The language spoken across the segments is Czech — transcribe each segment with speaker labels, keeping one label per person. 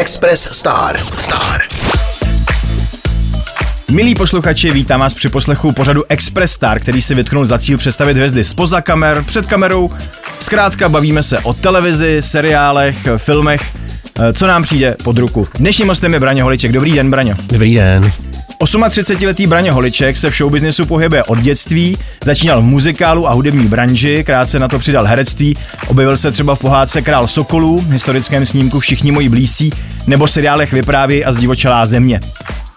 Speaker 1: Express Star. Star.
Speaker 2: Milí posluchači, vítám vás při poslechu pořadu Express Star, který si vytknul za cíl představit hvězdy spoza kamer, před kamerou. Zkrátka bavíme se o televizi, seriálech, filmech, eh, co nám přijde pod ruku. Dnešním hostem je Braňo Holiček. Dobrý den, Braňo.
Speaker 3: Dobrý den.
Speaker 2: 38-letý Braňo Holiček se v showbiznesu pohybuje od dětství, začínal v muzikálu a hudební branži, krátce na to přidal herectví, objevil se třeba v pohádce Král Sokolů, historickém snímku Všichni moji blízcí, nebo seriálech Vyprávy a Zdivočelá země.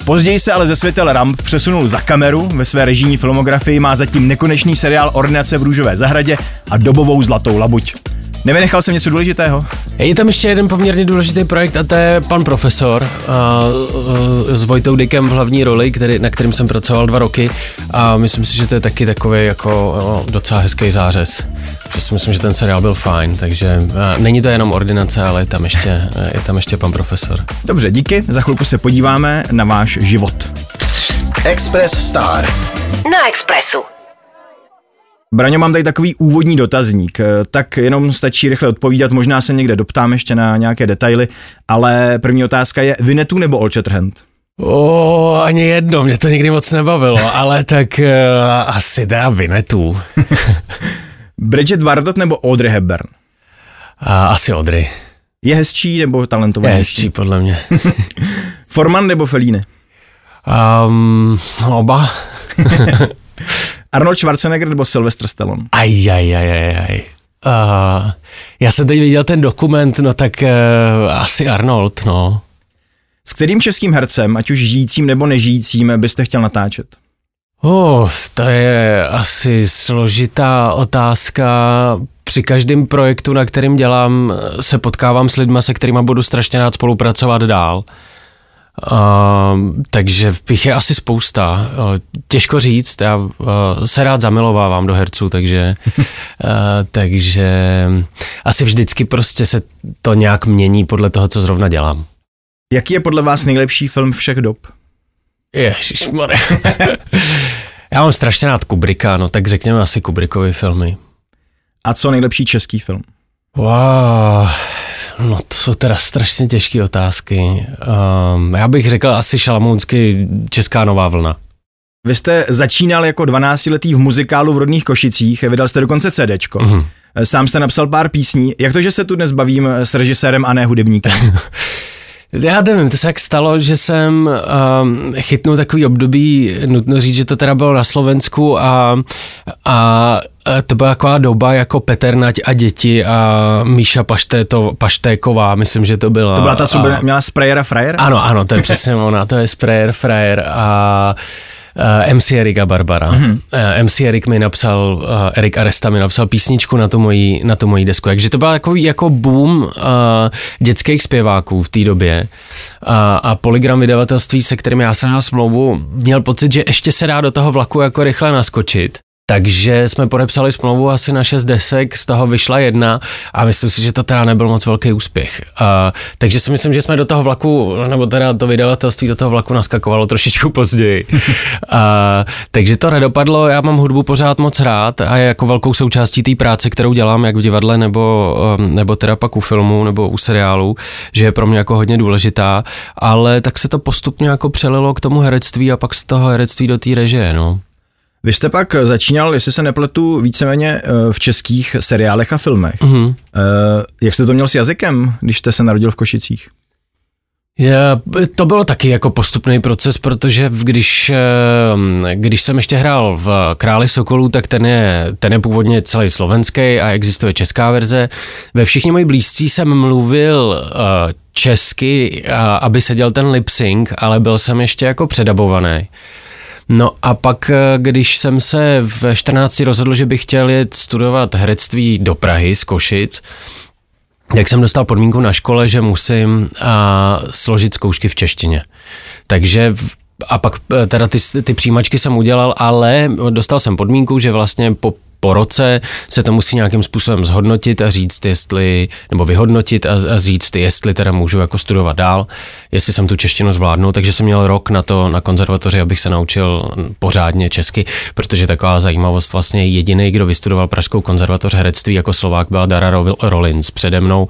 Speaker 2: Později se ale ze světel Ramp přesunul za kameru, ve své režijní filmografii má zatím nekonečný seriál Ordinace v růžové zahradě a dobovou zlatou labuť. Nevynechal jsem něco důležitého?
Speaker 3: Je tam ještě jeden poměrně důležitý projekt a to je pan profesor a, a, s Vojtou Dykem v hlavní roli, který, na kterým jsem pracoval dva roky a myslím si, že to je taky takový jako o, docela hezký zářez. Si myslím, že ten seriál byl fajn, takže a, není to jenom ordinace, ale je tam, ještě, je tam ještě pan profesor.
Speaker 2: Dobře, díky. Za chvilku se podíváme na váš život.
Speaker 1: Express Star.
Speaker 4: Na Expressu.
Speaker 2: Braňo, mám tady takový úvodní dotazník, eh, tak jenom stačí rychle odpovídat, možná se někde doptám ještě na nějaké detaily, ale první otázka je Vinetu nebo Old Shatterhand?
Speaker 3: O, ani jedno, mě to nikdy moc nebavilo, ale tak uh, asi teda Vinetu.
Speaker 2: Bridget Bardot nebo Audrey Hepburn?
Speaker 3: A, asi Audrey.
Speaker 2: Je hezčí nebo talentovaný?
Speaker 3: Je hezčí, podle mě.
Speaker 2: Forman nebo Fellini?
Speaker 3: Um, oba.
Speaker 2: Arnold Schwarzenegger nebo Sylvester Stallone?
Speaker 3: Aj, aj, aj, aj, aj. Uh, já jsem teď viděl ten dokument, no tak uh, asi Arnold, no.
Speaker 2: S kterým českým hercem, ať už žijícím nebo nežijícím, byste chtěl natáčet?
Speaker 3: Oh, to je asi složitá otázka. Při každém projektu, na kterým dělám, se potkávám s lidmi, se kterými budu strašně rád spolupracovat dál. Uh, takže bych je asi spousta. Uh, těžko říct, já uh, se rád zamilovávám do herců, takže, uh, takže asi vždycky prostě se to nějak mění podle toho, co zrovna dělám.
Speaker 2: Jaký je podle vás nejlepší film všech dob?
Speaker 3: Ježišmarja. já mám strašně rád Kubricka, no tak řekněme asi Kubrickovy filmy.
Speaker 2: A co nejlepší český film?
Speaker 3: Wow, no to jsou teda strašně těžké otázky. Um, já bych řekl asi šalamounsky Česká nová vlna.
Speaker 2: Vy jste začínal jako 12-letý v muzikálu v rodných Košicích, vydal jste dokonce CDčko. Mm-hmm. Sám jste napsal pár písní. Jak to, že se tu dnes bavím s režisérem a ne hudebníkem?
Speaker 3: Já nevím, to se jak stalo, že jsem um, chytnul takový období, nutno říct, že to teda bylo na Slovensku a, a to byla taková doba jako Petr Nať a děti a Míša Paštéto, Paštéková, myslím, že to byla.
Speaker 2: To byla ta, co a, měla Sprayer a Frayer?
Speaker 3: Ano, ano, to je přesně ona, to je Sprayer, Frayer a uh, MC Erika Barbara. Mm-hmm. Uh, MC Erik mi napsal, uh, Erik Aresta mi napsal písničku na tu moji, na tu moji desku. Takže to byl takový jako boom uh, dětských zpěváků v té době. Uh, a Polygram vydavatelství, se kterým já jsem měl smlouvu, měl pocit, že ještě se dá do toho vlaku jako rychle naskočit. Takže jsme podepsali smlouvu asi na šest desek, z toho vyšla jedna a myslím si, že to teda nebyl moc velký úspěch. A, takže si myslím, že jsme do toho vlaku, nebo teda to vydavatelství do toho vlaku naskakovalo trošičku později. A, takže to nedopadlo, já mám hudbu pořád moc rád a je jako velkou součástí té práce, kterou dělám, jak v divadle, nebo, um, nebo teda pak u filmu, nebo u seriálu, že je pro mě jako hodně důležitá, ale tak se to postupně jako přelilo k tomu herectví a pak z toho herectví do té režie, no.
Speaker 2: Vy jste pak začínal, jestli se nepletu, víceméně eh, v českých seriálech a filmech. Mm-hmm. Jak jste to měl s jazykem, když jste se narodil v Košicích?
Speaker 3: Je, to bylo taky jako postupný proces, protože když, eh, když jsem ještě hrál v Králi Sokolů, tak ten je, ten je původně celý slovenský a existuje česká verze. Ve Všichni moji blízcí jsem mluvil česky, aby se dělal ten lip sync, ale byl jsem ještě jako předabovaný. No a pak, eh, když jsem se v 14 rozhodl, že bych chtěl jet studovat herectví do Prahy z Košic, tak jsem dostal podmínku na škole, že musím a, složit zkoušky v češtině. Takže a pak eh, teda ty, ty přijímačky jsem udělal, ale dostal jsem podmínku, že vlastně po po roce se to musí nějakým způsobem zhodnotit a říct, jestli, nebo vyhodnotit a, a říct, jestli teda můžu jako studovat dál, jestli jsem tu češtinu zvládnu, takže jsem měl rok na to na konzervatoři, abych se naučil pořádně česky, protože taková zajímavost vlastně jediný, kdo vystudoval Pražskou konzervatoř herectví jako Slovák byla Dara Rollins přede mnou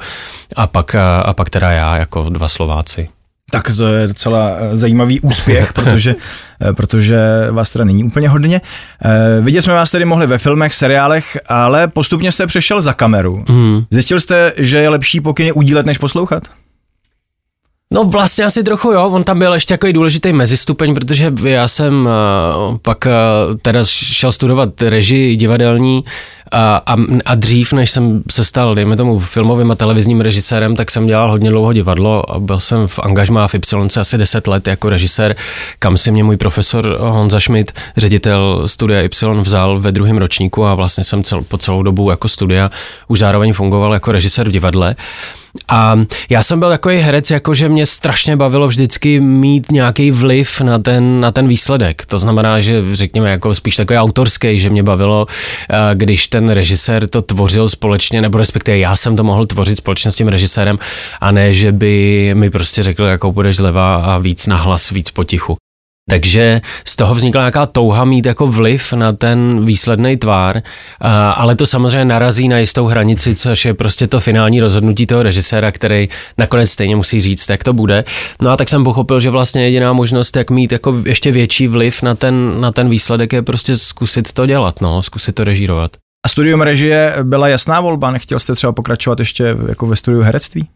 Speaker 3: a pak, a pak teda já jako dva Slováci.
Speaker 2: Tak to je docela eh, zajímavý úspěch, protože, eh, protože vás teda není úplně hodně. Eh, vidět jsme vás tedy mohli ve filmech, seriálech, ale postupně jste přešel za kameru. Mm. Zjistil jste, že je lepší pokyny udílet, než poslouchat?
Speaker 3: No vlastně asi trochu jo, on tam byl ještě takový důležitý mezistupeň, protože já jsem uh, pak uh, teda šel studovat režii divadelní a, a, a dřív, než jsem se stal, dejme tomu, filmovým a televizním režisérem, tak jsem dělal hodně dlouho divadlo a byl jsem v angažmá v Y asi 10 let jako režisér, kam si mě můj profesor Honza Schmidt, ředitel studia Y, vzal ve druhém ročníku a vlastně jsem cel, po celou dobu jako studia už zároveň fungoval jako režisér v divadle. A já jsem byl takový herec, jako že mě strašně bavilo vždycky mít nějaký vliv na ten, na ten výsledek. To znamená, že řekněme jako spíš takový autorský, že mě bavilo, eh, když ten režisér to tvořil společně, nebo respektive já jsem to mohl tvořit společně s tím režisérem, a ne, že by mi prostě řekl, jakou budeš zleva a víc nahlas, víc potichu. Takže z toho vznikla nějaká touha mít jako vliv na ten výsledný tvár, ale to samozřejmě narazí na jistou hranici, což je prostě to finální rozhodnutí toho režiséra, který nakonec stejně musí říct, jak to bude. No a tak jsem pochopil, že vlastně jediná možnost, jak mít jako ještě větší vliv na ten, na ten výsledek, je prostě zkusit to dělat, no, zkusit to režírovat.
Speaker 2: A studium režie byla jasná volba? Nechtěl jste třeba pokračovat ještě jako ve studiu herectví?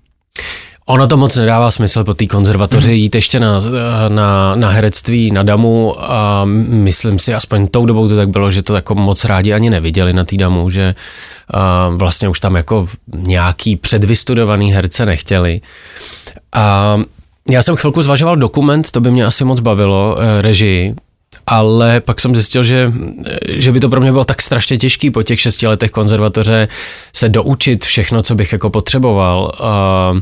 Speaker 3: Ono to moc nedává smysl po té konzervatoři mm. jít ještě na, na, na herectví na Damu a myslím si, aspoň tou dobou to tak bylo, že to jako moc rádi ani neviděli na té Damu, že a vlastně už tam jako nějaký předvystudovaný herce nechtěli. A já jsem chvilku zvažoval dokument, to by mě asi moc bavilo, eh, režii, ale pak jsem zjistil, že, že by to pro mě bylo tak strašně těžký po těch šesti letech konzervatoře se doučit všechno, co bych jako potřeboval. A,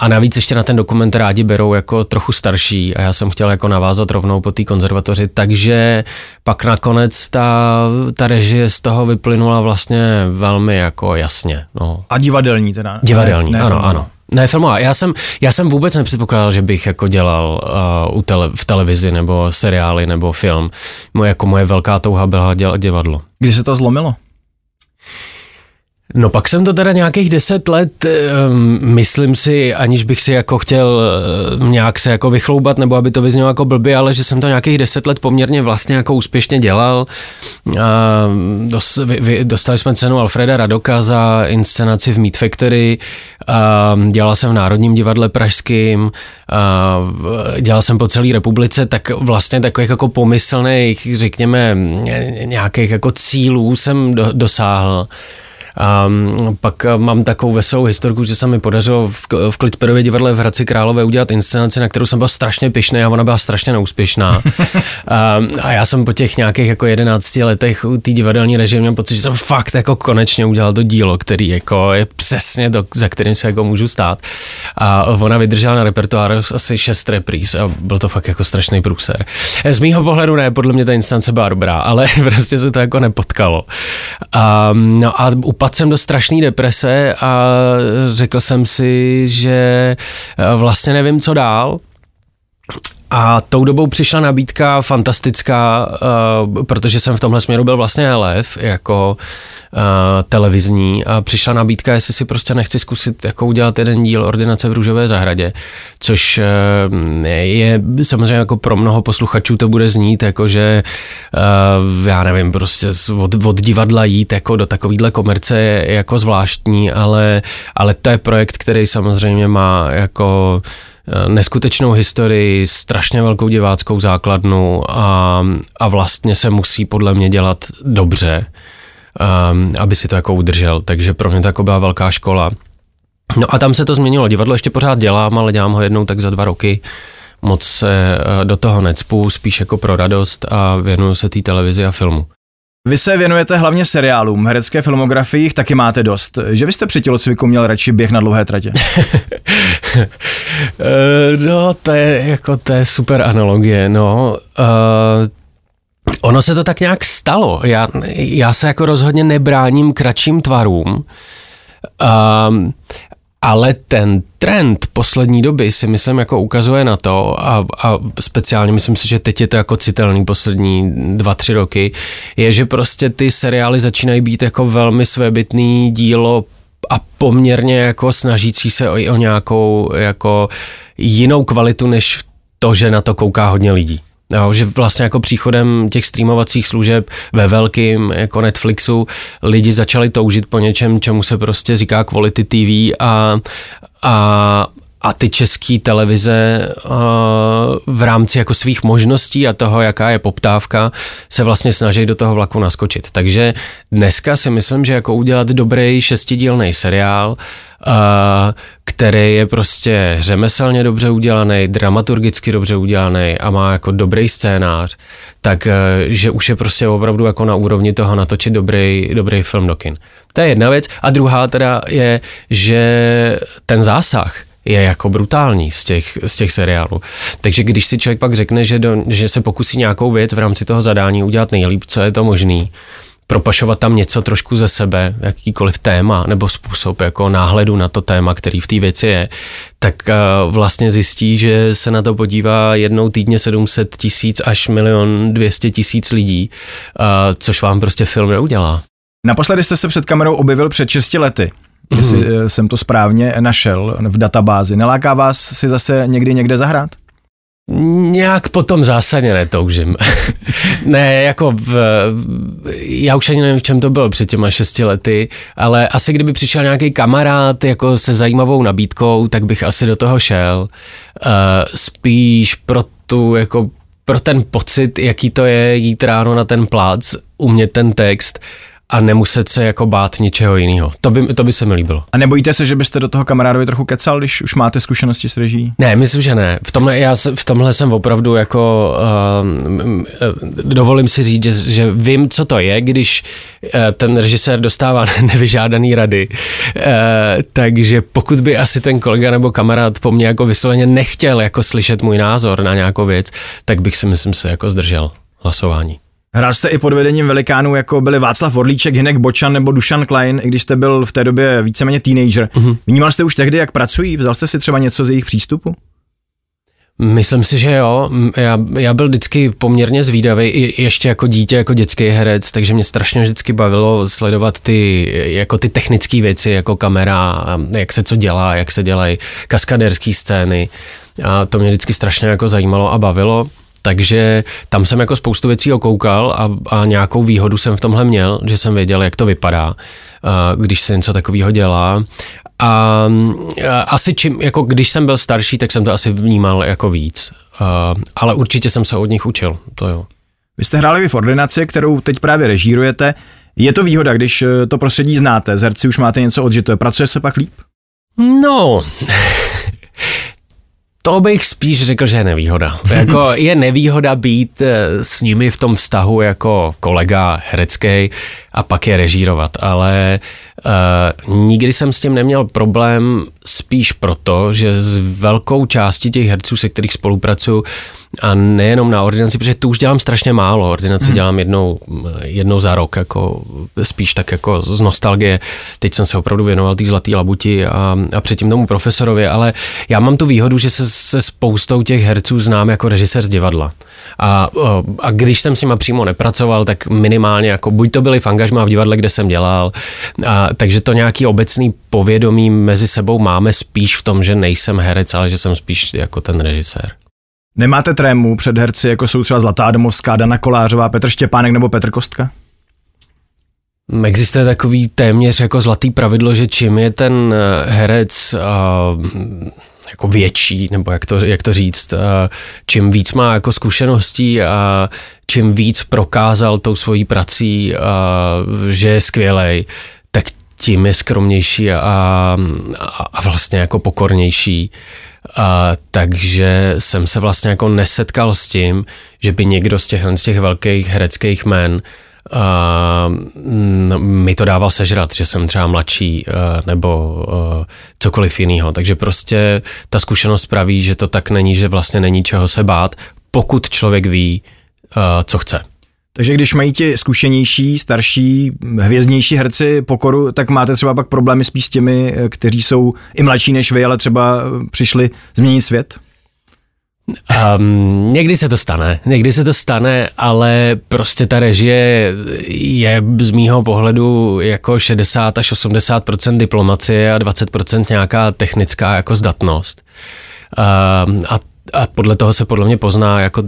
Speaker 3: a navíc ještě na ten dokument rádi berou jako trochu starší a já jsem chtěl jako navázat rovnou po té konzervatoři, takže pak nakonec ta, ta režie z toho vyplynula vlastně velmi jako jasně. No.
Speaker 2: A divadelní teda?
Speaker 3: Divadelní, ne, ne ano, ano. Ne, filmová. Já jsem, já jsem vůbec nepředpokládal, že bych jako dělal uh, u tele, v televizi nebo seriály nebo film. Moje, jako moje velká touha byla dělat divadlo.
Speaker 2: Kdy se to zlomilo?
Speaker 3: No pak jsem to teda nějakých deset let, um, myslím si, aniž bych si jako chtěl uh, nějak se jako vychloubat, nebo aby to vyznělo jako blbě, ale že jsem to nějakých deset let poměrně vlastně jako úspěšně dělal. Dostali jsme cenu Alfreda Radoka za inscenaci v Meat Factory, dělal jsem v Národním divadle pražským, dělal jsem po celé republice, tak vlastně takových jako pomyslných, řekněme, nějakých jako cílů jsem do, dosáhl. A pak mám takovou veselou historku, že se mi podařilo v, v Klitsperově divadle v Hradci Králové udělat inscenaci, na kterou jsem byl strašně pišný a ona byla strašně neúspěšná. a, a já jsem po těch nějakých jako 11 letech u té divadelní režie měl pocit, že jsem fakt jako konečně udělal to dílo, který jako je přesně to, za kterým se jako můžu stát. A ona vydržela na repertoáru asi šest repríz a byl to fakt jako strašný průser. Z mýho pohledu ne, podle mě ta inscence byla dobrá, ale prostě se to jako nepotkalo. A, no a upadl jsem do strašné deprese a řekl jsem si, že eh, vlastně nevím, co dál. A tou dobou přišla nabídka fantastická, uh, protože jsem v tomhle směru byl vlastně lev, jako uh, televizní a přišla nabídka, jestli si prostě nechci zkusit jako udělat jeden díl ordinace v Růžové zahradě, což uh, je samozřejmě jako pro mnoho posluchačů to bude znít, jako že uh, já nevím, prostě od, od divadla jít jako do takovýhle komerce je jako zvláštní, ale, ale to je projekt, který samozřejmě má jako neskutečnou historii, strašně velkou diváckou základnu a, a vlastně se musí podle mě dělat dobře, um, aby si to jako udržel. Takže pro mě to jako byla velká škola. No a tam se to změnilo. Divadlo ještě pořád dělám, ale dělám ho jednou tak za dva roky. Moc se eh, do toho necpu, spíš jako pro radost a věnuju se té televizi a filmu.
Speaker 2: Vy se věnujete hlavně seriálům, herecké filmografii jich taky máte dost. Že byste při tělocviku měl radši běh na dlouhé tratě?
Speaker 3: Eh, no, to je jako, to je super analogie, no. Uh, Ono se to tak nějak stalo. Já, já se jako rozhodně nebráním kratším tvarům, um, ale ten trend poslední doby si myslím jako ukazuje na to a, a speciálně myslím si, že teď je to jako citelný poslední dva, tři roky, je, že prostě ty seriály začínají být jako velmi svébytný dílo a poměrně jako snažící se o, o nějakou jako jinou kvalitu, než to, že na to kouká hodně lidí. Jo, že vlastně jako příchodem těch streamovacích služeb ve velkým jako Netflixu lidi začali toužit po něčem, čemu se prostě říká quality TV a, a, a ty české televize uh, v rámci jako svých možností a toho, jaká je poptávka, se vlastně snaží do toho vlaku naskočit. Takže dneska si myslím, že jako udělat dobrý šestidílný seriál, uh, který je prostě řemeselně dobře udělaný, dramaturgicky dobře udělaný a má jako dobrý scénář, tak uh, že už je prostě opravdu jako na úrovni toho natočit dobrý, dobrý film do kin. To je jedna věc. A druhá teda je, že ten zásah, je jako brutální z těch, z těch seriálů. Takže když si člověk pak řekne, že, do, že se pokusí nějakou věc v rámci toho zadání udělat nejlíp, co je to možný, propašovat tam něco trošku ze sebe, jakýkoliv téma nebo způsob jako náhledu na to téma, který v té věci je, tak uh, vlastně zjistí, že se na to podívá jednou týdně 700 tisíc až milion 200 tisíc lidí, uh, což vám prostě film neudělá.
Speaker 2: Naposledy jste se před kamerou objevil před 6 lety jestli mm-hmm. jsem to správně našel v databázi. Neláká vás si zase někdy někde zahrát?
Speaker 3: Nějak potom zásadně netoužím. ne, jako v, já už ani nevím, v čem to bylo před těma šesti lety, ale asi kdyby přišel nějaký kamarád jako se zajímavou nabídkou, tak bych asi do toho šel. Uh, spíš pro tu, jako pro ten pocit, jaký to je jít ráno na ten plác, umět ten text a nemuset se jako bát ničeho jiného. To by, to by se mi líbilo.
Speaker 2: A nebojíte se, že byste do toho kamarádovi trochu kecal, když už máte zkušenosti s reží?
Speaker 3: Ne, myslím, že ne. V tomhle, já v tomhle jsem opravdu jako uh, dovolím si říct, že, že vím, co to je, když uh, ten režisér dostává nevyžádaný rady. Uh, takže pokud by asi ten kolega nebo kamarád po mně jako vysloveně nechtěl jako slyšet můj názor na nějakou věc, tak bych si myslím se jako zdržel hlasování.
Speaker 2: Hrál jste i pod vedením velikánů, jako byli Václav Orlíček, Hinek Bočan nebo Dušan Klein, i když jste byl v té době víceméně teenager. Uh-huh. Vnímal jste už tehdy, jak pracují? Vzal jste si třeba něco z jejich přístupu?
Speaker 3: Myslím si, že jo. Já, já byl vždycky poměrně zvídavý, i ještě jako dítě, jako dětský herec, takže mě strašně vždycky bavilo sledovat ty, jako ty technické věci, jako kamera, jak se co dělá, jak se dělají kaskaderské scény. A to mě vždycky strašně jako zajímalo a bavilo. Takže tam jsem jako spoustu věcí okoukal a, a nějakou výhodu jsem v tomhle měl, že jsem věděl, jak to vypadá, když se něco takového dělá. A, a asi čím, jako když jsem byl starší, tak jsem to asi vnímal jako víc. A, ale určitě jsem se od nich učil, to jo.
Speaker 2: Vy jste hráli v ordinaci, kterou teď právě režírujete. Je to výhoda, když eh, to prostředí znáte, z herci už máte něco odžitое, pracuje se pak líp?
Speaker 3: No, to bych spíš řekl, že je nevýhoda. jako je nevýhoda být eh, s nimi v tom vztahu jako kolega herecký a pak je režírovat, ale uh, nikdy jsem s tím neměl problém spíš proto, že z velkou části těch herců, se kterých spolupracuju, a nejenom na ordinaci, protože tu už dělám strašně málo. Ordinaci hmm. dělám jednou, jednou za rok, jako spíš tak jako z nostalgie. Teď jsem se opravdu věnoval té zlatý labuti a, a předtím tomu profesorovi, ale já mám tu výhodu, že se se spoustou těch herců znám jako režisér z divadla. A, a když jsem s nima přímo nepracoval, tak minimálně jako buď to byli v angažmá v divadle, kde jsem dělal, a, takže to nějaký obecný povědomí mezi sebou máme spíš v tom, že nejsem herec, ale že jsem spíš jako ten režisér.
Speaker 2: Nemáte trému před herci, jako jsou třeba Zlatá Adamovská, Dana Kolářová, Petr Štěpánek nebo Petr Kostka?
Speaker 3: Existuje takový téměř jako zlatý pravidlo, že čím je ten eh, herec uh, jako větší, nebo jak to, jak to říct, uh, čím víc má jako zkušeností a čím víc prokázal tou svojí prací, uh, že je skvělej, tak tím je skromnější a, a, a vlastně jako pokornější. A, takže jsem se vlastně jako nesetkal s tím, že by někdo z těch, z těch velkých hereckých men Uh, mi to dával sežrat, že jsem třeba mladší uh, nebo uh, cokoliv jiného. Takže prostě ta zkušenost praví, že to tak není, že vlastně není čeho se bát, pokud člověk ví, uh, co chce.
Speaker 2: Takže když mají ti zkušenější, starší, hvězdnější herci pokoru, tak máte třeba pak problémy spíš s těmi, kteří jsou i mladší než vy, ale třeba přišli změnit svět?
Speaker 3: Um, někdy se to stane, někdy se to stane, ale prostě ta režie je z mýho pohledu jako 60 až 80% diplomacie a 20% nějaká technická jako zdatnost. Um, a a podle toho se podle mě pozná, jako,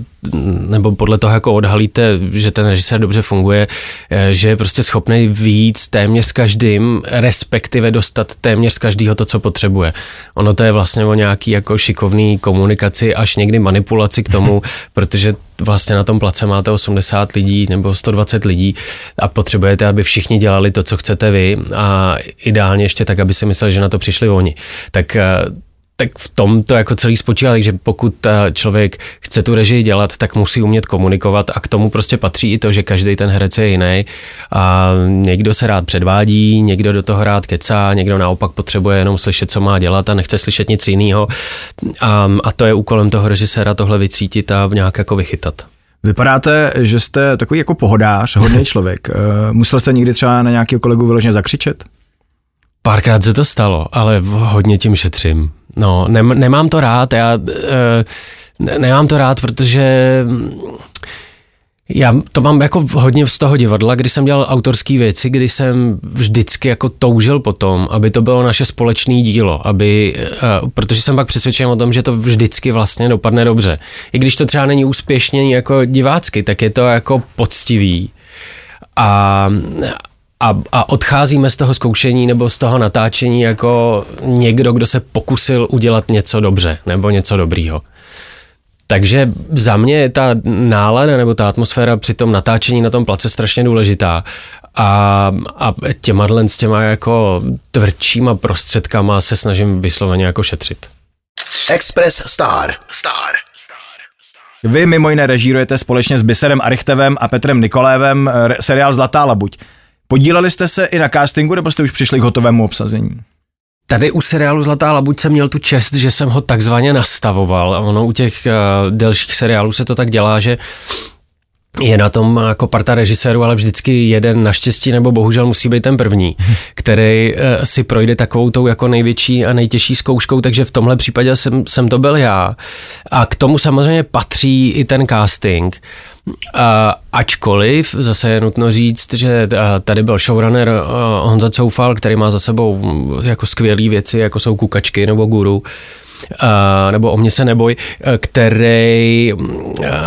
Speaker 3: nebo podle toho jako odhalíte, že ten režisér dobře funguje, eh, že je prostě schopný víc téměř s každým, respektive dostat téměř z každého to, co potřebuje. Ono to je vlastně o nějaký jako šikovný komunikaci, až někdy manipulaci k tomu, protože vlastně na tom place máte 80 lidí nebo 120 lidí a potřebujete, aby všichni dělali to, co chcete vy a ideálně ještě tak, aby si mysleli, že na to přišli oni. Tak eh, tak v tom to jako celý spočívá, takže pokud eh, člověk chce tu režii dělat, tak musí umět komunikovat a k tomu prostě patří i to, že každý ten herec je jiný a někdo se rád předvádí, někdo do toho rád kecá, někdo naopak potřebuje jenom slyšet, co má dělat a nechce slyšet nic jiného a, a to je úkolem toho režiséra tohle vycítit a nějak jako vychytat.
Speaker 2: Vypadáte, že jste takový jako pohodář, hodný člověk. Eh, musel jste někdy třeba na nějakého kolegu vyloženě zakřičet?
Speaker 3: Párkrát se to stalo, ale hodně tím šetřím. No, ne, nemám to rád, já e, nemám to rád, protože já to mám jako hodně z toho divadla, kdy jsem dělal autorské věci, kdy jsem vždycky jako toužil potom, aby to bylo naše společné dílo, aby, uh, protože jsem pak přesvědčen o tom, že to vždycky vlastně dopadne dobře. I když to třeba není úspěšně jako divácky, tak je to jako poctivý. A, a, a odcházíme z toho zkoušení nebo z toho natáčení jako někdo, kdo se pokusil udělat něco dobře nebo něco dobrýho. Takže za mě je ta nálada nebo ta atmosféra při tom natáčení na tom place strašně důležitá. A, a těma s těma jako tvrdšíma prostředkama se snažím vysloveně jako šetřit.
Speaker 1: Express Star. Star.
Speaker 2: Vy mimo jiné režírujete společně s Biserem Arichtevem a Petrem Nikolévem seriál Zlatá labuť. Podíleli jste se i na castingu, nebo jste už přišli k hotovému obsazení?
Speaker 3: Tady u seriálu Zlatá labuť jsem měl tu čest, že jsem ho takzvaně nastavoval. A ono u těch uh, delších seriálů se to tak dělá, že je na tom jako parta režisérů, ale vždycky jeden naštěstí nebo bohužel musí být ten první, který uh, si projde takovou tou jako největší a nejtěžší zkouškou, takže v tomhle případě jsem, jsem to byl já. A k tomu samozřejmě patří i ten casting. A, ačkoliv zase je nutno říct, že tady byl showrunner Honza Coufal, který má za sebou jako skvělé věci, jako jsou kukačky nebo guru, Uh, nebo o mě se neboj, který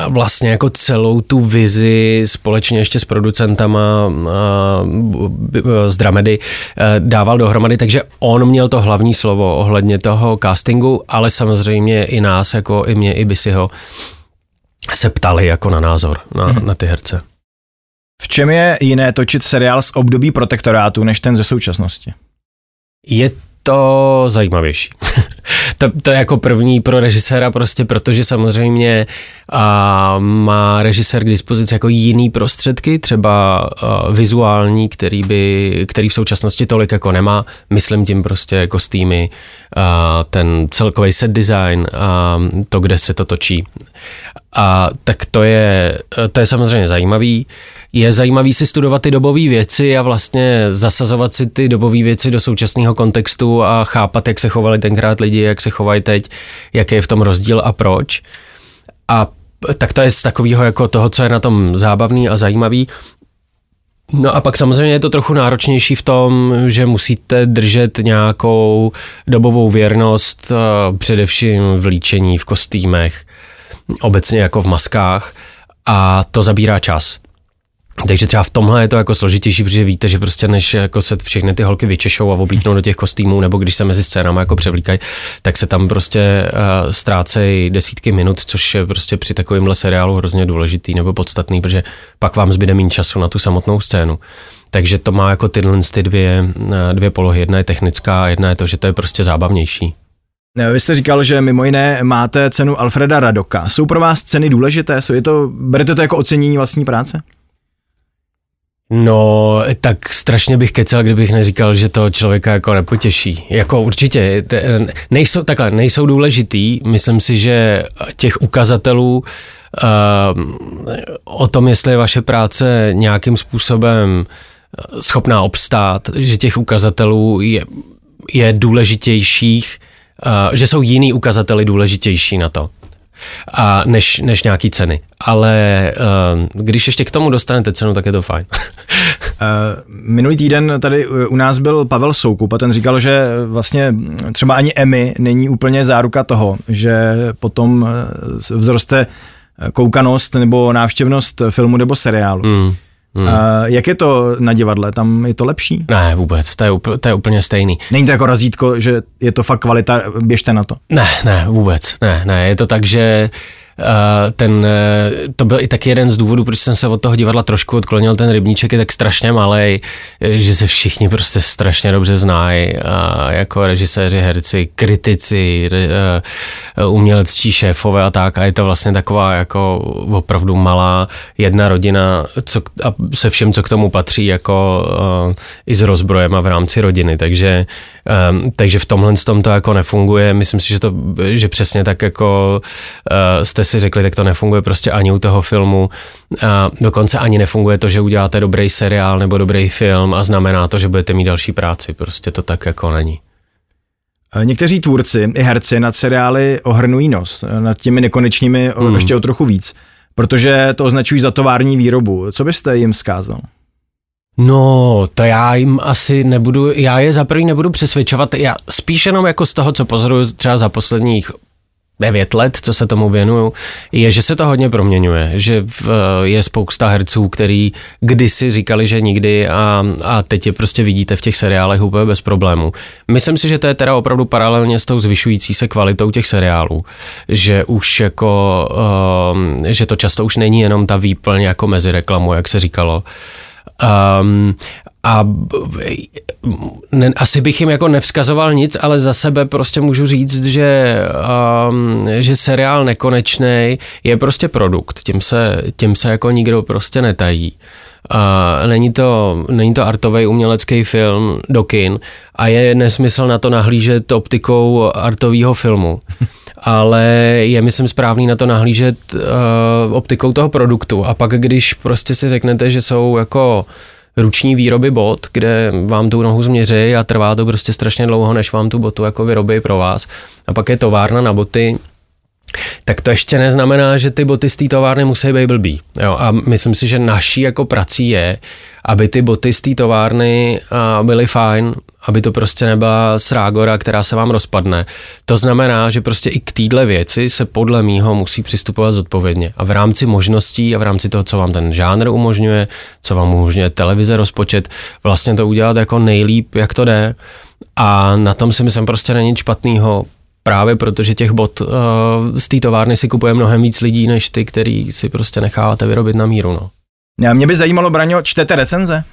Speaker 3: vlastně jako celou tu vizi společně ještě s producentama z Dramedy dával dohromady, takže on měl to hlavní slovo ohledně toho castingu, ale samozřejmě i nás, jako i mě, i Bisiho, se ptali jako na názor na, hmm. na ty herce.
Speaker 2: V čem je jiné točit seriál z období protektorátu než ten ze současnosti?
Speaker 3: Je to zajímavější. to, to je jako první pro režiséra prostě, protože samozřejmě a, má režisér k dispozici jako jiný prostředky, třeba a, vizuální, který, by, který v současnosti tolik jako nemá. Myslím tím prostě kostýmy, a, ten celkový set design, a to, kde se to točí. A tak to je, to je samozřejmě zajímavý je zajímavý si studovat ty dobové věci a vlastně zasazovat si ty dobové věci do současného kontextu a chápat, jak se chovali tenkrát lidi, jak se chovají teď, jaký je v tom rozdíl a proč. A tak to je z takového jako toho, co je na tom zábavný a zajímavý. No a pak samozřejmě je to trochu náročnější v tom, že musíte držet nějakou dobovou věrnost, především v líčení, v kostýmech, obecně jako v maskách a to zabírá čas. Takže třeba v tomhle je to jako složitější, protože víte, že prostě než jako se všechny ty holky vyčešou a oblíknou do těch kostýmů, nebo když se mezi scénama jako převlíkají, tak se tam prostě uh, ztrácejí desítky minut, což je prostě při takovémhle seriálu hrozně důležitý nebo podstatný, protože pak vám zbyde méně času na tu samotnou scénu. Takže to má jako tyhle ty dvě, eh, dvě polohy. Jedna je technická a jedna je to, že to je prostě zábavnější.
Speaker 2: Vy jste říkal, že mimo jiné máte cenu Alfreda Radoka. Jsou pro vás ceny důležité? Je to, berete to jako ocenění vlastní práce?
Speaker 3: No, tak strašně bych kecel, kdybych neříkal, že to člověka jako nepotěší. Jako určitě, nejsou, takhle, nejsou důležitý, myslím si, že těch ukazatelů uh, o tom, jestli je vaše práce nějakým způsobem schopná obstát, že těch ukazatelů je, je důležitějších, uh, že jsou jiný ukazateli důležitější na to a než, než nějaký ceny. Ale uh, když ještě k tomu dostanete cenu, tak je to fajn. uh,
Speaker 2: minulý týden tady u nás byl Pavel Soukup a ten říkal, že vlastně třeba ani Emmy není úplně záruka toho, že potom vzroste koukanost nebo návštěvnost filmu nebo seriálu. Mm. Hmm. A jak je to na divadle? Tam je to lepší?
Speaker 3: Ne, vůbec, to je, up, to je úplně stejný.
Speaker 2: Není to jako razítko, že je to fakt kvalita, běžte na to?
Speaker 3: Ne, ne, vůbec, ne, ne, je to tak, že Uh, ten, uh, to byl i taky jeden z důvodů, proč jsem se od toho divadla trošku odklonil, ten rybníček je tak strašně malý, že se všichni prostě strašně dobře znají, jako režiséři, herci, kritici, uh, umělectí šéfové a tak a je to vlastně taková jako opravdu malá jedna rodina co, a se všem, co k tomu patří, jako i s rozbrojem a v rámci rodiny, takže um, takže v tomhle tom to jako nefunguje, myslím si, že to, že přesně tak jako uh, jste si řekli, tak to nefunguje prostě ani u toho filmu. A dokonce ani nefunguje to, že uděláte dobrý seriál nebo dobrý film a znamená to, že budete mít další práci. Prostě to tak jako není.
Speaker 2: Někteří tvůrci i herci nad seriály ohrnují nos, nad těmi nekonečnými hmm. ještě o trochu víc, protože to označují za tovární výrobu. Co byste jim vzkázal?
Speaker 3: No, to já jim asi nebudu, já je za prvý nebudu přesvědčovat, já spíš jenom jako z toho, co pozoruju třeba za posledních devět let, co se tomu věnuju, je, že se to hodně proměňuje, že v, je spousta herců, který kdysi říkali, že nikdy a, a teď je prostě vidíte v těch seriálech úplně bez problémů. Myslím si, že to je teda opravdu paralelně s tou zvyšující se kvalitou těch seriálů, že už jako, um, že to často už není jenom ta výplň jako mezi reklamou, jak se říkalo, Um, a ne, asi bych jim jako nevzkazoval nic, ale za sebe prostě můžu říct, že, um, že seriál Nekonečný je prostě produkt, tím se, tím se jako nikdo prostě netají. Uh, není, to, není to artový umělecký film do kin a je nesmysl na to nahlížet optikou artového filmu. ale je, myslím, správný na to nahlížet uh, optikou toho produktu. A pak, když prostě si řeknete, že jsou jako ruční výroby bot, kde vám tu nohu změří a trvá to prostě strašně dlouho, než vám tu botu jako vyrobí pro vás. A pak je továrna na boty, tak to ještě neznamená, že ty boty z té továrny musí být blbý. Jo, a myslím si, že naší jako prací je, aby ty boty z té továrny byly fajn, aby to prostě nebyla srágora, která se vám rozpadne. To znamená, že prostě i k téhle věci se podle mýho musí přistupovat zodpovědně. A v rámci možností a v rámci toho, co vám ten žánr umožňuje, co vám umožňuje televize, rozpočet, vlastně to udělat jako nejlíp, jak to jde. A na tom si myslím prostě není nic špatného právě protože těch bot uh, z té továrny si kupuje mnohem víc lidí, než ty, který si prostě necháváte vyrobit na míru. No.
Speaker 2: Já, mě by zajímalo, Braňo, čtete recenze?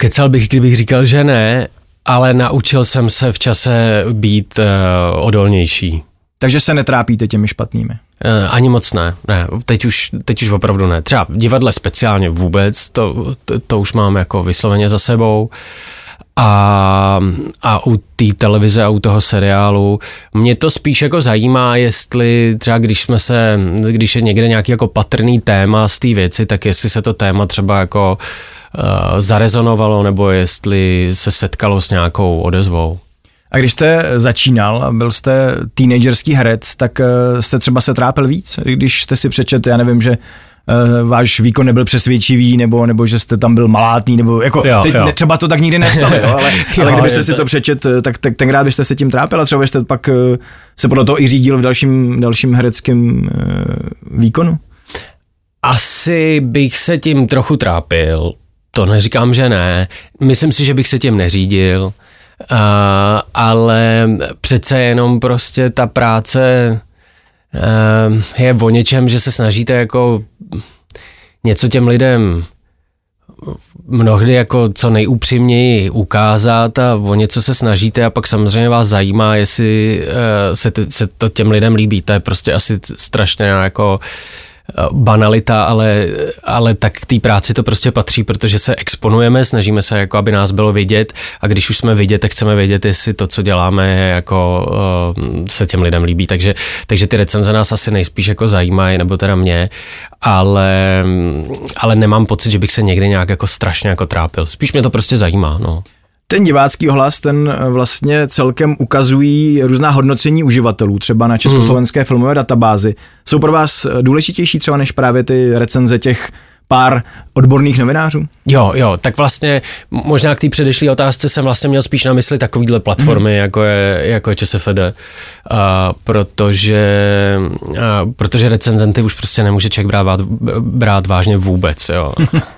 Speaker 3: Kecal bych, kdybych říkal, že ne, ale naučil jsem se v čase být uh, odolnější.
Speaker 2: Takže se netrápíte těmi špatnými?
Speaker 3: Uh, ani moc ne, ne, teď už, teď už opravdu ne. Třeba v divadle speciálně vůbec, to, to, to už mám jako vysloveně za sebou. Uh, a, a u té televize a u toho seriálu mě to spíš jako zajímá, jestli třeba když jsme se, když je někde nějaký jako patrný téma z té věci, tak jestli se to téma třeba jako uh, zarezonovalo nebo jestli se setkalo s nějakou odezvou.
Speaker 2: A když jste začínal a byl jste teenagerský herec, tak eh, jste třeba se trápil víc, když jste si přečet, já nevím, že uh, váš výkon nebyl přesvědčivý, nebo, nebo že jste tam byl malátný, nebo jako jo, teď jo. třeba to tak nikdy nepsali, jo, ale, jo, ale kdybyste si to přečet, eh, tak, tak tenkrát byste se tím trápil a třeba byste pak uh, se podle toho i řídil v dalším, dalším hereckém uh, výkonu?
Speaker 3: Asi bych se tím trochu trápil. To neříkám, že ne. Myslím si, že bych se tím neřídil. Uh, ale přece jenom prostě ta práce je o něčem, že se snažíte jako něco těm lidem mnohdy jako co nejupřímněji ukázat a o něco se snažíte a pak samozřejmě vás zajímá, jestli uh, se, se to těm lidem líbí. To je prostě asi strašně jako banalita, ale, ale tak k té práci to prostě patří, protože se exponujeme, snažíme se, jako aby nás bylo vidět a když už jsme vidět, tak chceme vědět, jestli to, co děláme, jako uh, se těm lidem líbí. Takže, takže ty recenze nás asi nejspíš jako zajímají, nebo teda mě, ale, ale nemám pocit, že bych se někdy nějak jako strašně jako trápil. Spíš mě to prostě zajímá, no.
Speaker 2: Ten divácký ohlas, ten eh, vlastně celkem ukazují různá hodnocení uživatelů, třeba na československé hmm. filmové databázi. Jsou pro vás eh, důležitější třeba než právě ty recenze těch pár odborných novinářů?
Speaker 3: Jo, jo, tak vlastně možná k té předešlé otázce jsem vlastně měl spíš na mysli takovýhle platformy, mm. jako, je, jako je ČSFD, uh, protože, uh, protože recenzenty už prostě nemůže člověk brát, brát vážně vůbec, jo.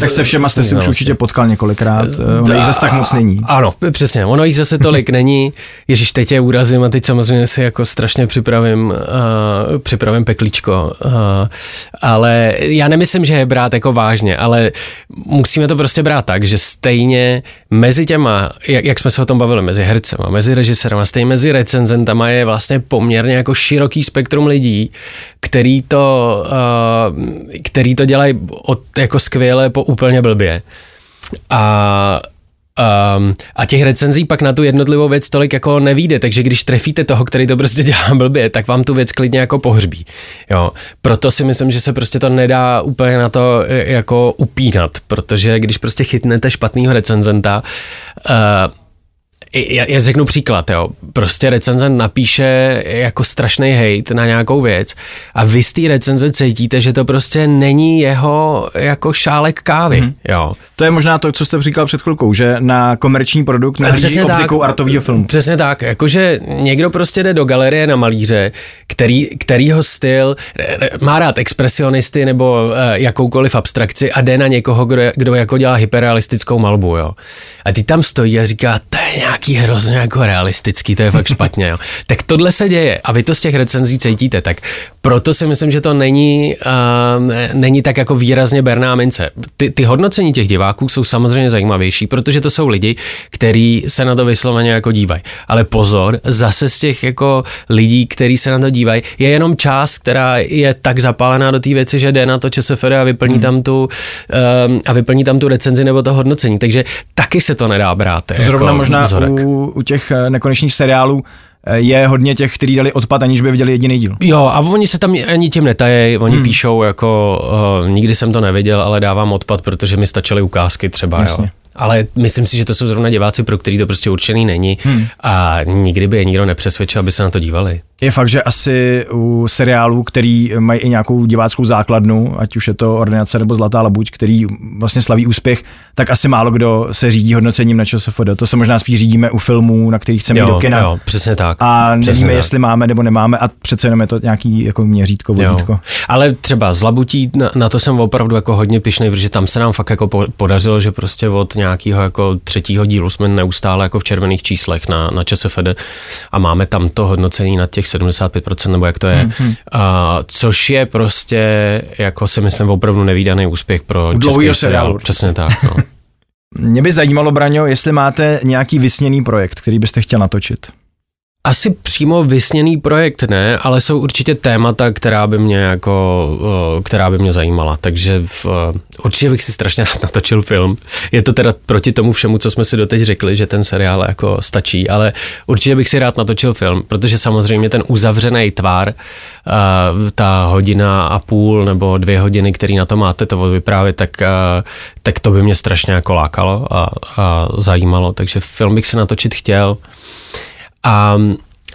Speaker 2: tak se všema jste si už určitě potkal několikrát, ono jich zase tak moc není.
Speaker 3: Ano, přesně, ono jich zase tolik není, Ježíš, teď je úrazím a teď samozřejmě si jako strašně připravím, uh, připravím peklíčko, uh, ale já nemyslím, že je brát jako vážně, ale musíme to prostě brát tak, že stejně mezi těma, jak, jak jsme se o tom bavili, mezi hercema, mezi režisérama, stejně mezi recenzentama je vlastně poměrně jako široký spektrum lidí, který to, uh, který to dělají od, jako skvěle po úplně blbě. A Um, a těch recenzí pak na tu jednotlivou věc tolik jako nevíde, takže když trefíte toho, který to prostě dělá blbě, tak vám tu věc klidně jako pohřbí. Jo. Proto si myslím, že se prostě to nedá úplně na to e, jako upínat, protože když prostě chytnete špatného recenzenta, uh, já, já řeknu příklad, jo. Prostě recenzent napíše jako strašný hate na nějakou věc a vy z té recenze cítíte, že to prostě není jeho jako šálek kávy, mm-hmm. jo.
Speaker 2: To je možná to, co jste říkal před chvilkou, že na komerční produkt nahlíží optikou tak, artového filmu.
Speaker 3: Přesně tak, jakože někdo prostě jde do galerie na malíře, který, kterýho styl má rád expresionisty nebo uh, jakoukoliv abstrakci a jde na někoho, kdo, kdo jako dělá hyperrealistickou malbu, jo. A ty tam stojí a říká, to je nějaký hrozně jako realistický, to je fakt špatně, jo. Tak tohle se děje a vy to z těch recenzí cítíte, tak proto si myslím, že to není, uh, není tak jako výrazně berná mince. Ty, ty hodnocení těch diváků jsou samozřejmě zajímavější, protože to jsou lidi, kteří se na to vysloveně jako dívají. Ale pozor, zase z těch jako lidí, kteří se na to dívají, je jenom část, která je tak zapálená do té věci, že jde na to ČSFD a vyplní, hmm. tam tu, um, a vyplní tam tu recenzi nebo to hodnocení. Takže taky se to nedá brát.
Speaker 2: Zrovna
Speaker 3: jako
Speaker 2: možná u, u těch eh, nekonečných seriálů je hodně těch, kteří dali odpad, aniž by viděli jediný díl.
Speaker 3: Jo, a oni se tam ani tím netají, oni hmm. píšou jako, uh, nikdy jsem to neviděl, ale dávám odpad, protože mi stačily ukázky třeba, Jasně. jo. Ale myslím si, že to jsou zrovna diváci, pro který to prostě určený není hmm. a nikdy by je nikdo nepřesvědčil, aby se na to dívali.
Speaker 2: Je fakt, že asi u seriálů, který mají i nějakou diváckou základnu, ať už je to Ordinace nebo Zlatá labuť, který vlastně slaví úspěch, tak asi málo kdo se řídí hodnocením na ČSFD. To se možná spíš řídíme u filmů, na kterých chceme jít do kina.
Speaker 3: Jo, přesně tak.
Speaker 2: A
Speaker 3: přesně
Speaker 2: nevíme, tak. jestli máme nebo nemáme a přece jenom je to nějaký jako měřítko, vodítko. Jo.
Speaker 3: Ale třeba z Labutí, na, na, to jsem opravdu jako hodně pišnej, protože tam se nám fakt jako podařilo, že prostě od nějakého jako třetího dílu jsme neustále jako v červených číslech na, na ČSFD a máme tam to hodnocení na těch 75%, nebo jak to je, mm-hmm. a, což je prostě, jako si myslím, opravdu nevýdaný úspěch pro český seriál. Přesně tak, no.
Speaker 2: Mě by zajímalo, Braňo, jestli máte nějaký vysněný projekt, který byste chtěl natočit.
Speaker 3: Asi přímo vysněný projekt ne, ale jsou určitě témata, která by mě jako, eh, která by mě zajímala, takže v, eh, určitě bych si strašně rád natočil film. Je to teda proti tomu všemu, co jsme si doteď řekli, že ten seriál jako stačí, ale určitě bych si rád natočil film, protože samozřejmě ten uzavřený tvar, eh, ta hodina a půl nebo dvě hodiny, který na to máte to vyprávět, tak, tak to by mě strašně jako lákalo a, a zajímalo, takže film bych si natočit chtěl. A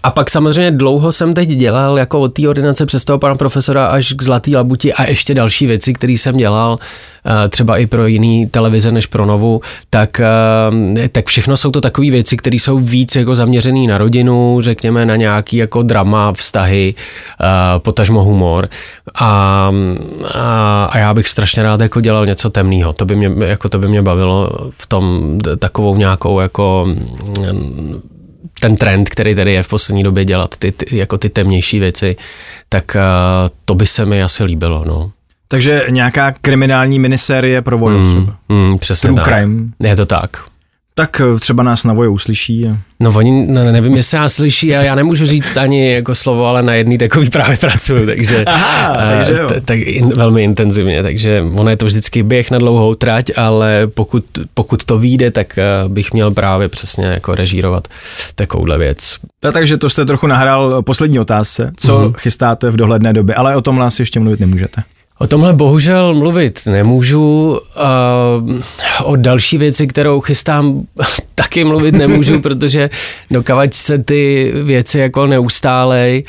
Speaker 3: a pak samozřejmě dlouho jsem teď dělal jako od té ordinace přes toho pana profesora až k Zlatý labuti a ještě další věci, které jsem dělal eh, třeba i pro jiný televize než pro Novu, tak, eh, tak všechno jsou to takové věci, které jsou víc jako zaměřené na rodinu, řekněme na nějaký jako drama, vztahy, eh, potažmo humor a, a, a já bych strašně rád jako dělal něco temného. To by mě, jako to by mě bavilo v tom takovou nějakou jako ten trend, který tady je v poslední době dělat ty, ty jako ty temnější věci, tak uh, to by se mi asi líbilo, no.
Speaker 2: Takže nějaká kriminální minisérie pro voju mm,
Speaker 3: mm, přesně
Speaker 2: True
Speaker 3: tak.
Speaker 2: crime.
Speaker 3: Je to tak.
Speaker 2: Tak eh, třeba nás na voje uslyší. A...
Speaker 3: No oni, no, nevím, jestli nás slyší, ale já nemůžu říct ani jako slovo, ale na jedný takový právě pracuju, takže,
Speaker 2: Aha, takže jo.
Speaker 3: t- tak in, velmi intenzivně, takže ono je to vždycky běh na dlouhou trať, ale pokud, pokud to vyjde, tak eh, bych měl právě přesně jako režírovat takovouhle věc.
Speaker 2: Ta, takže to jste trochu nahrál poslední otázce. Co mm-hmm. chystáte v dohledné době, ale o tomhle asi ještě mluvit nemůžete.
Speaker 3: O tomhle bohužel mluvit nemůžu. O další věci, kterou chystám, taky mluvit nemůžu, protože dokavať se ty věci jako neustálej.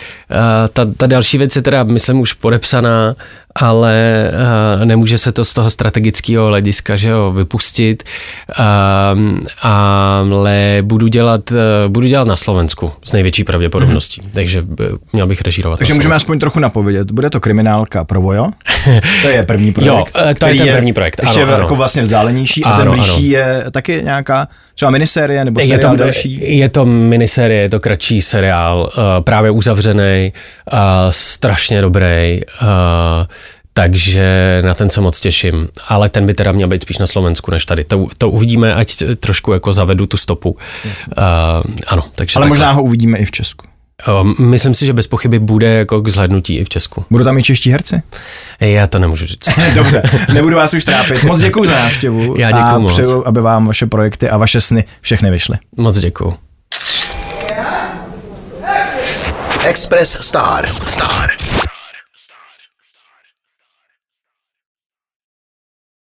Speaker 3: Ta, ta další věc je teda, myslím, už podepsaná, ale uh, nemůže se to z toho strategického hlediska že jo, vypustit. Uh, ale budu dělat, uh, budu dělat na Slovensku s největší pravděpodobností, mm-hmm. takže uh, měl bych režírovat.
Speaker 2: Takže můžeme aspoň trochu napovědět. Bude to kriminálka pro Vojo? To je první projekt.
Speaker 3: jo, to je ten první projekt.
Speaker 2: Ještě
Speaker 3: ano,
Speaker 2: jako
Speaker 3: ano.
Speaker 2: vlastně vzdálenější a
Speaker 3: Ano,
Speaker 2: ten
Speaker 3: ano.
Speaker 2: blížší je taky nějaká třeba minisérie nebo
Speaker 3: Je
Speaker 2: seriál
Speaker 3: to,
Speaker 2: další.
Speaker 3: je to minisérie, je to kratší seriál, uh, právě uzavřený, uh, strašně dobrý, uh, takže na ten se moc těším. Ale ten by teda měl být spíš na Slovensku než tady. To, to uvidíme, ať trošku jako zavedu tu stopu. Uh, ano, takže
Speaker 2: Ale
Speaker 3: takhle.
Speaker 2: možná ho uvidíme i v Česku.
Speaker 3: Uh, myslím si, že bez pochyby bude jako k zhlednutí i v Česku.
Speaker 2: Budou tam i čeští herci?
Speaker 3: Já to nemůžu říct.
Speaker 2: Dobře, nebudu vás už trápit. Moc děkuji za návštěvu.
Speaker 3: Já děkuju
Speaker 2: a
Speaker 3: moc.
Speaker 2: přeju, aby vám vaše projekty a vaše sny všechny vyšly.
Speaker 3: Moc děkuju.
Speaker 1: Express Star. Star.